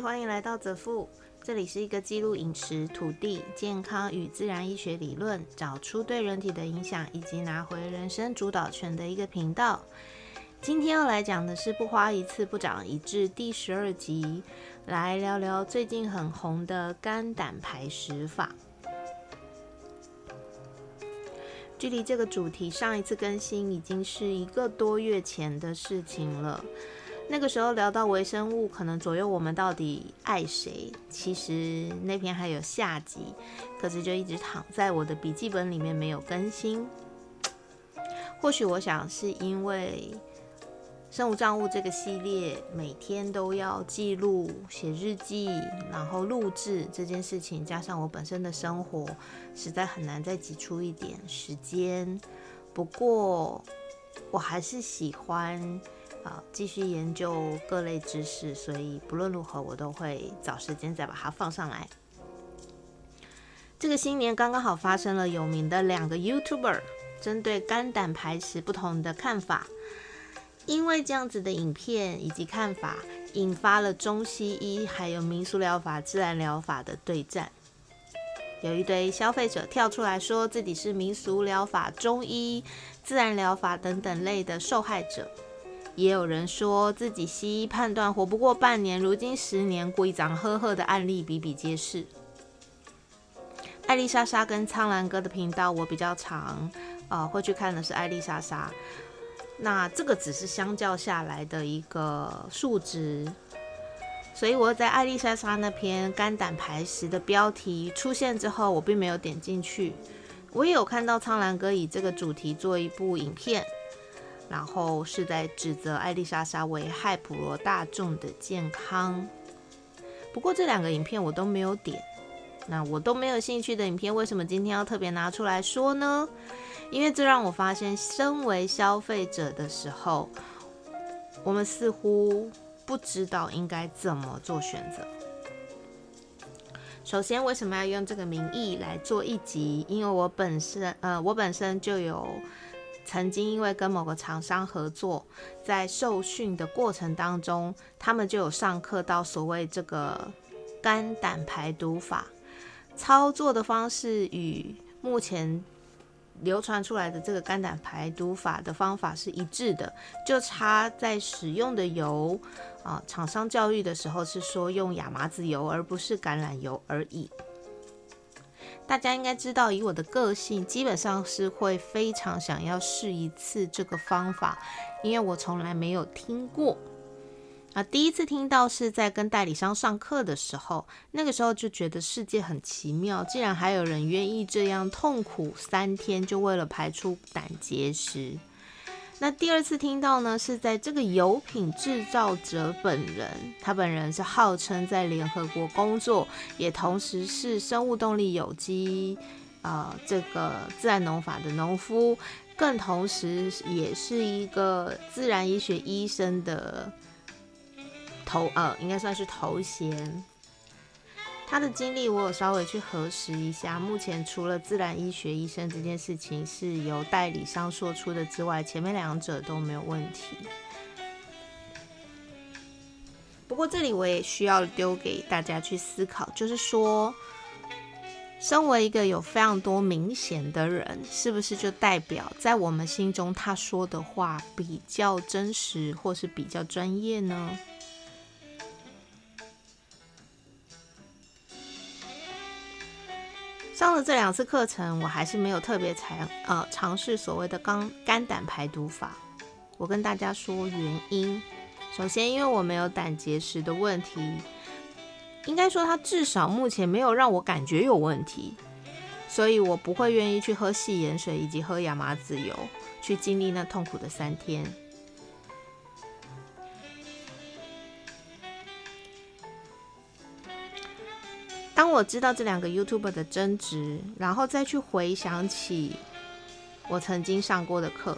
欢迎来到泽富，这里是一个记录饮食、土地、健康与自然医学理论，找出对人体的影响，以及拿回人生主导权的一个频道。今天要来讲的是“不花一次不长一智”第十二集，来聊聊最近很红的肝胆排石法。距离这个主题上一次更新已经是一个多月前的事情了。那个时候聊到微生物可能左右我们到底爱谁，其实那篇还有下集，可是就一直躺在我的笔记本里面没有更新。或许我想是因为生物账务这个系列每天都要记录、写日记，然后录制这件事情，加上我本身的生活，实在很难再挤出一点时间。不过我还是喜欢。啊，继续研究各类知识，所以不论如何，我都会找时间再把它放上来。这个新年刚刚好发生了有名的两个 YouTuber 针对肝胆排石不同的看法，因为这样子的影片以及看法，引发了中西医还有民俗疗法、自然疗法的对战。有一堆消费者跳出来说自己是民俗疗法、中医、自然疗法等等类的受害者。也有人说自己西医判断活不过半年，如今十年过一张呵呵的案例比比皆是。艾丽莎莎跟苍兰哥的频道我比较常呃会去看的是艾丽莎莎，那这个只是相较下来的一个数值，所以我在艾丽莎莎那篇肝胆排石的标题出现之后，我并没有点进去。我也有看到苍兰哥以这个主题做一部影片。然后是在指责艾丽莎莎危害普罗大众的健康。不过这两个影片我都没有点，那我都没有兴趣的影片，为什么今天要特别拿出来说呢？因为这让我发现，身为消费者的时候，我们似乎不知道应该怎么做选择。首先，为什么要用这个名义来做一集？因为我本身，呃，我本身就有。曾经因为跟某个厂商合作，在受训的过程当中，他们就有上课到所谓这个肝胆排毒法，操作的方式与目前流传出来的这个肝胆排毒法的方法是一致的，就差在使用的油啊，厂商教育的时候是说用亚麻籽油而不是橄榄油而已。大家应该知道，以我的个性，基本上是会非常想要试一次这个方法，因为我从来没有听过。啊，第一次听到是在跟代理商上课的时候，那个时候就觉得世界很奇妙，竟然还有人愿意这样痛苦三天，就为了排出胆结石。那第二次听到呢，是在这个油品制造者本人，他本人是号称在联合国工作，也同时是生物动力有机，呃，这个自然农法的农夫，更同时也是一个自然医学医生的头，呃，应该算是头衔。他的经历我有稍微去核实一下，目前除了自然医学医生这件事情是由代理商说出的之外，前面两者都没有问题。不过这里我也需要丢给大家去思考，就是说，身为一个有非常多明显的人，是不是就代表在我们心中他说的话比较真实，或是比较专业呢？上了这两次课程，我还是没有特别尝呃尝试所谓的肝肝胆排毒法。我跟大家说原因，首先因为我没有胆结石的问题，应该说它至少目前没有让我感觉有问题，所以我不会愿意去喝细盐水以及喝亚麻籽油去经历那痛苦的三天。我知道这两个 YouTuber 的争执，然后再去回想起我曾经上过的课，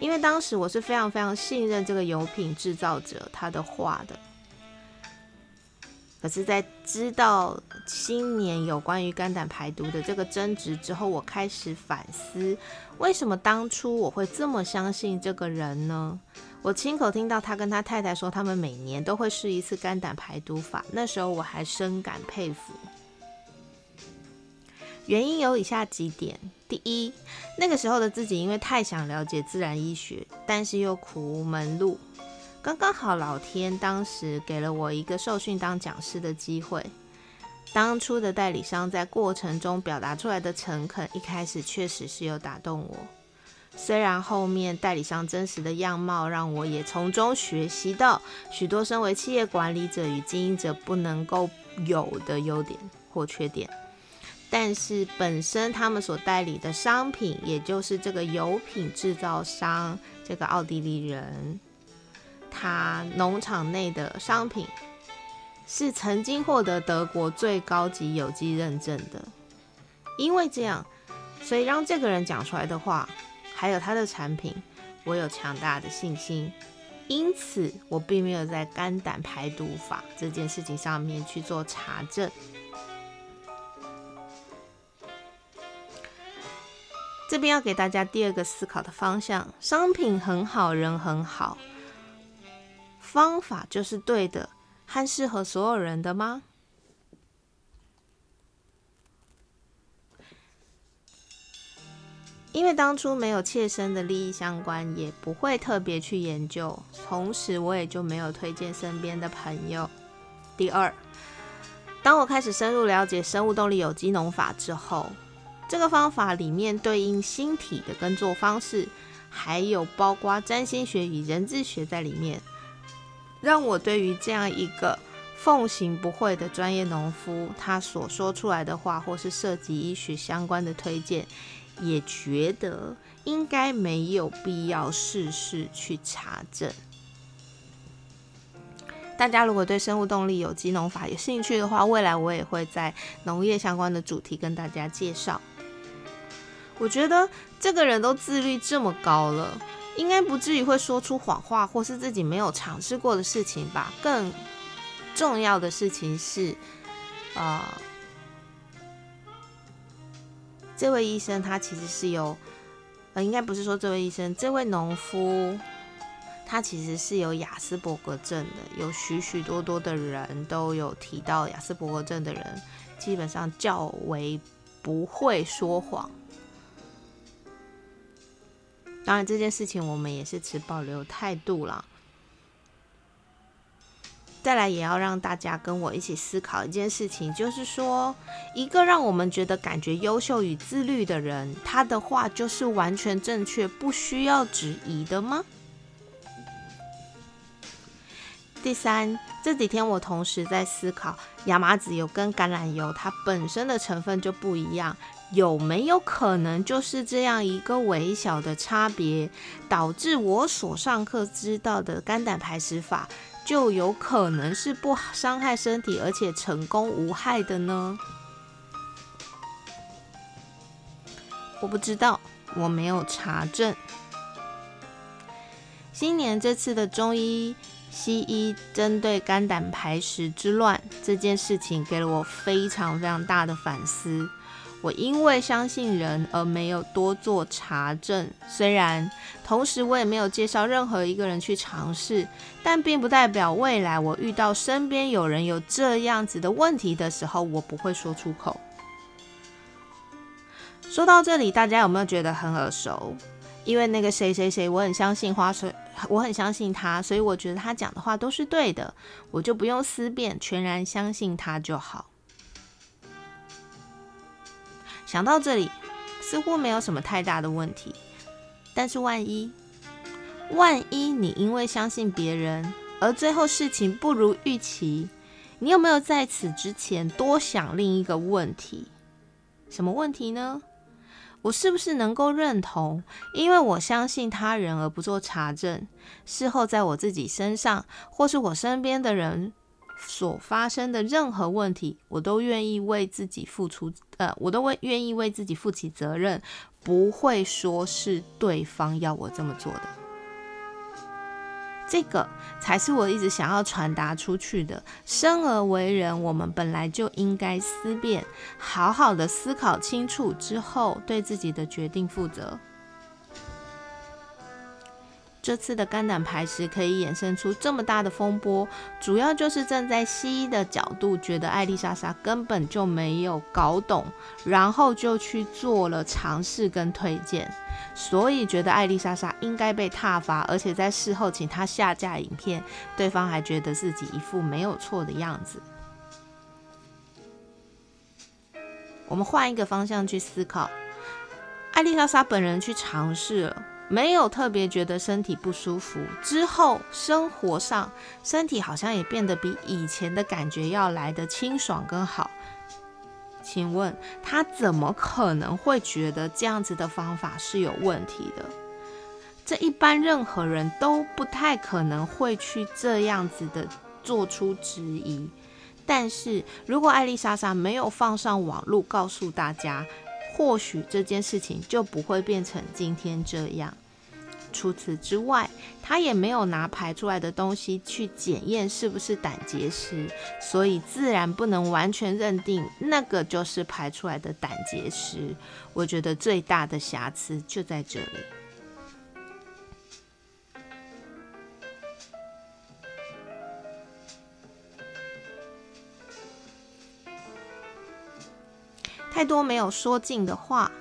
因为当时我是非常非常信任这个油品制造者他的话的。可是，在知道新年有关于肝胆排毒的这个争执之后，我开始反思，为什么当初我会这么相信这个人呢？我亲口听到他跟他太太说，他们每年都会试一次肝胆排毒法。那时候我还深感佩服。原因有以下几点：第一，那个时候的自己因为太想了解自然医学，但是又苦无门路，刚刚好老天当时给了我一个受训当讲师的机会。当初的代理商在过程中表达出来的诚恳，一开始确实是有打动我。虽然后面代理商真实的样貌，让我也从中学习到许多身为企业管理者与经营者不能够有的优点或缺点，但是本身他们所代理的商品，也就是这个油品制造商，这个奥地利人，他农场内的商品。是曾经获得德国最高级有机认证的，因为这样，所以让这个人讲出来的话，还有他的产品，我有强大的信心。因此，我并没有在肝胆排毒法这件事情上面去做查证。这边要给大家第二个思考的方向：商品很好，人很好，方法就是对的。和适合所有人的吗？因为当初没有切身的利益相关，也不会特别去研究，同时我也就没有推荐身边的朋友。第二，当我开始深入了解生物动力有机农法之后，这个方法里面对应星体的耕作方式，还有包括占星学与人质学在里面。让我对于这样一个奉行不讳的专业农夫，他所说出来的话，或是涉及医学相关的推荐，也觉得应该没有必要事事去查证。大家如果对生物动力有机农法有兴趣的话，未来我也会在农业相关的主题跟大家介绍。我觉得这个人都自律这么高了。应该不至于会说出谎话，或是自己没有尝试过的事情吧。更重要的事情是，呃，这位医生他其实是有，呃，应该不是说这位医生，这位农夫他其实是有雅斯伯格症的。有许许多多的人都有提到雅斯伯格症的人，基本上较为不会说谎。当然，这件事情我们也是持保留态度了。再来，也要让大家跟我一起思考一件事情，就是说，一个让我们觉得感觉优秀与自律的人，他的话就是完全正确，不需要质疑的吗？第三，这几天我同时在思考，亚麻籽油跟橄榄油它本身的成分就不一样。有没有可能就是这样一个微小的差别，导致我所上课知道的肝胆排石法就有可能是不伤害身体，而且成功无害的呢？我不知道，我没有查证。新年这次的中医西医针对肝胆排石之乱这件事情，给了我非常非常大的反思。我因为相信人而没有多做查证，虽然同时我也没有介绍任何一个人去尝试，但并不代表未来我遇到身边有人有这样子的问题的时候，我不会说出口。说到这里，大家有没有觉得很耳熟？因为那个谁谁谁，我很相信花水，我很相信他，所以我觉得他讲的话都是对的，我就不用思辨，全然相信他就好。想到这里，似乎没有什么太大的问题。但是万一，万一你因为相信别人，而最后事情不如预期，你有没有在此之前多想另一个问题？什么问题呢？我是不是能够认同，因为我相信他人而不做查证，事后在我自己身上或是我身边的人？所发生的任何问题，我都愿意为自己付出，我都会愿意为自己负起责任，不会说是对方要我这么做的。这个才是我一直想要传达出去的。生而为人，我们本来就应该思辨，好好的思考清楚之后，对自己的决定负责。这次的肝胆排石可以衍生出这么大的风波，主要就是站在西医的角度，觉得艾丽莎莎根本就没有搞懂，然后就去做了尝试跟推荐，所以觉得艾丽莎莎应该被挞伐，而且在事后请她下架影片，对方还觉得自己一副没有错的样子。我们换一个方向去思考，艾丽莎莎本人去尝试了。没有特别觉得身体不舒服，之后生活上身体好像也变得比以前的感觉要来的清爽更好。请问他怎么可能会觉得这样子的方法是有问题的？这一般任何人都不太可能会去这样子的做出质疑。但是如果艾丽莎莎没有放上网络告诉大家，或许这件事情就不会变成今天这样。除此之外，他也没有拿排出来的东西去检验是不是胆结石，所以自然不能完全认定那个就是排出来的胆结石。我觉得最大的瑕疵就在这里。太多没有说尽的话，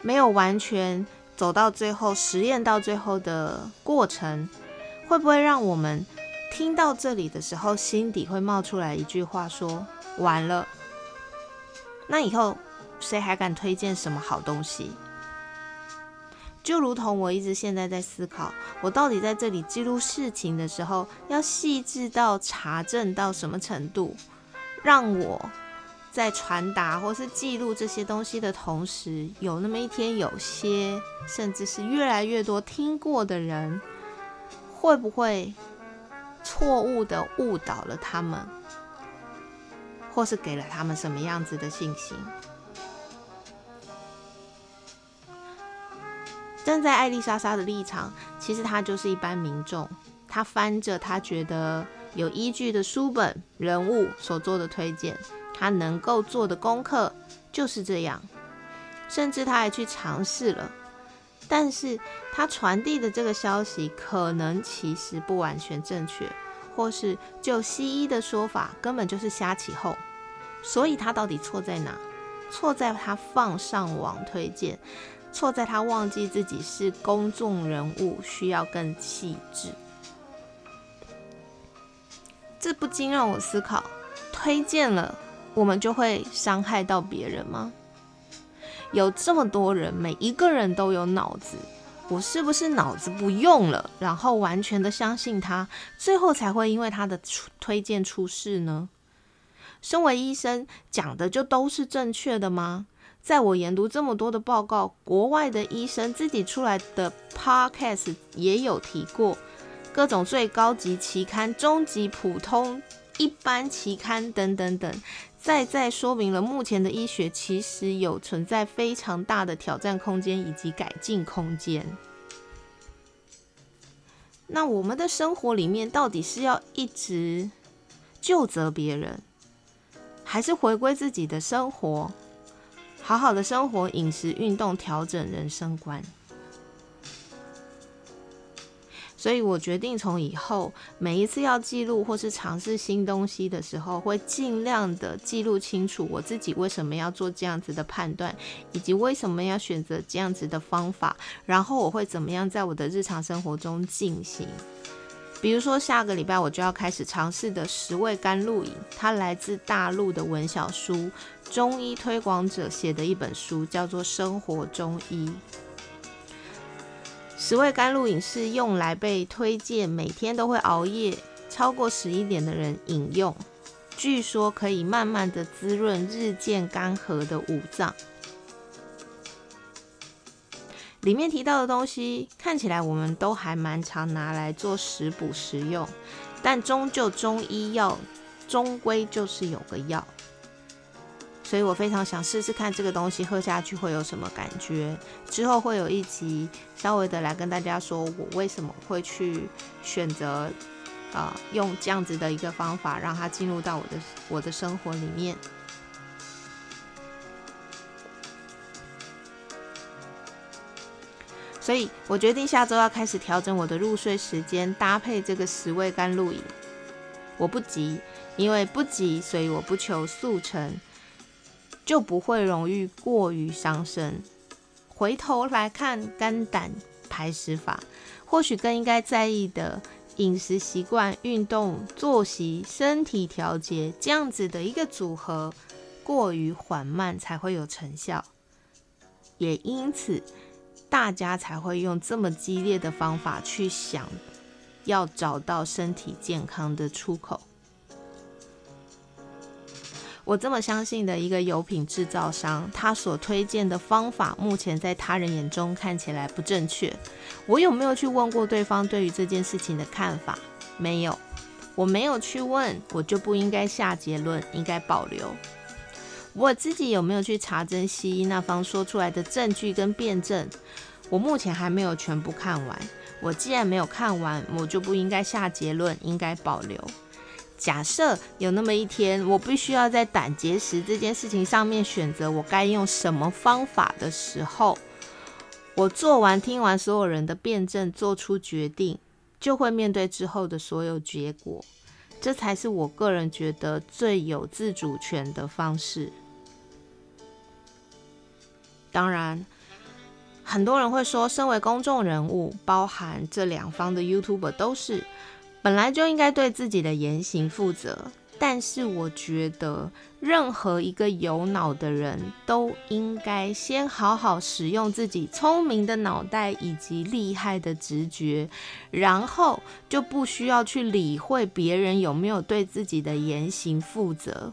没有完全。走到最后，实验到最后的过程，会不会让我们听到这里的时候，心底会冒出来一句话：说完了，那以后谁还敢推荐什么好东西？就如同我一直现在在思考，我到底在这里记录事情的时候，要细致到查证到什么程度，让我。在传达或是记录这些东西的同时，有那么一天，有些甚至是越来越多听过的人，会不会错误的误导了他们，或是给了他们什么样子的信心？站在艾丽莎莎的立场，其实她就是一般民众，她翻着她觉得有依据的书本、人物所做的推荐。他能够做的功课就是这样，甚至他还去尝试了，但是他传递的这个消息可能其实不完全正确，或是就西医的说法根本就是瞎起哄，所以他到底错在哪？错在他放上网推荐，错在他忘记自己是公众人物，需要更细致。这不禁让我思考，推荐了。我们就会伤害到别人吗？有这么多人，每一个人都有脑子，我是不是脑子不用了，然后完全的相信他，最后才会因为他的推荐出事呢？身为医生，讲的就都是正确的吗？在我研读这么多的报告，国外的医生自己出来的 podcast 也有提过，各种最高级期刊、中级、普通、一般期刊等等等。再再说明了，目前的医学其实有存在非常大的挑战空间以及改进空间。那我们的生活里面，到底是要一直就责别人，还是回归自己的生活，好好的生活、饮食、运动，调整人生观？所以我决定从以后每一次要记录或是尝试新东西的时候，会尽量的记录清楚我自己为什么要做这样子的判断，以及为什么要选择这样子的方法，然后我会怎么样在我的日常生活中进行。比如说下个礼拜我就要开始尝试的十味甘露饮，它来自大陆的文小书中医推广者写的一本书，叫做《生活中医》。十味甘露饮是用来被推荐每天都会熬夜超过十一点的人饮用，据说可以慢慢的滋润日渐干涸的五脏。里面提到的东西看起来我们都还蛮常拿来做食补食用，但终究中医药终归就是有个药。所以我非常想试试看这个东西喝下去会有什么感觉。之后会有一集稍微的来跟大家说，我为什么会去选择，呃，用这样子的一个方法让它进入到我的我的生活里面。所以我决定下周要开始调整我的入睡时间，搭配这个十味甘露饮。我不急，因为不急，所以我不求速成，就不会容易过于伤身。回头来看肝胆排石法，或许更应该在意的饮食习惯、运动、作息、身体调节这样子的一个组合，过于缓慢才会有成效。也因此，大家才会用这么激烈的方法去想。要找到身体健康的出口。我这么相信的一个油品制造商，他所推荐的方法，目前在他人眼中看起来不正确。我有没有去问过对方对于这件事情的看法？没有，我没有去问，我就不应该下结论，应该保留。我自己有没有去查证西医那方说出来的证据跟辩证？我目前还没有全部看完。我既然没有看完，我就不应该下结论，应该保留。假设有那么一天，我必须要在胆结石这件事情上面选择我该用什么方法的时候，我做完听完所有人的辩证，做出决定，就会面对之后的所有结果。这才是我个人觉得最有自主权的方式。当然。很多人会说，身为公众人物，包含这两方的 YouTuber 都是本来就应该对自己的言行负责。但是我觉得，任何一个有脑的人都应该先好好使用自己聪明的脑袋以及厉害的直觉，然后就不需要去理会别人有没有对自己的言行负责。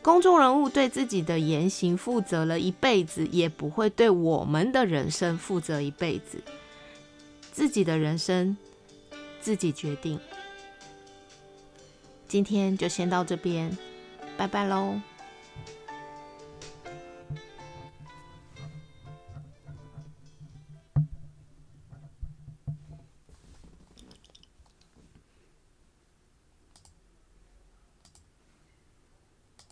公众人物对自己的言行负责了一辈子，也不会对我们的人生负责一辈子。自己的人生自己决定。今天就先到这边，拜拜喽。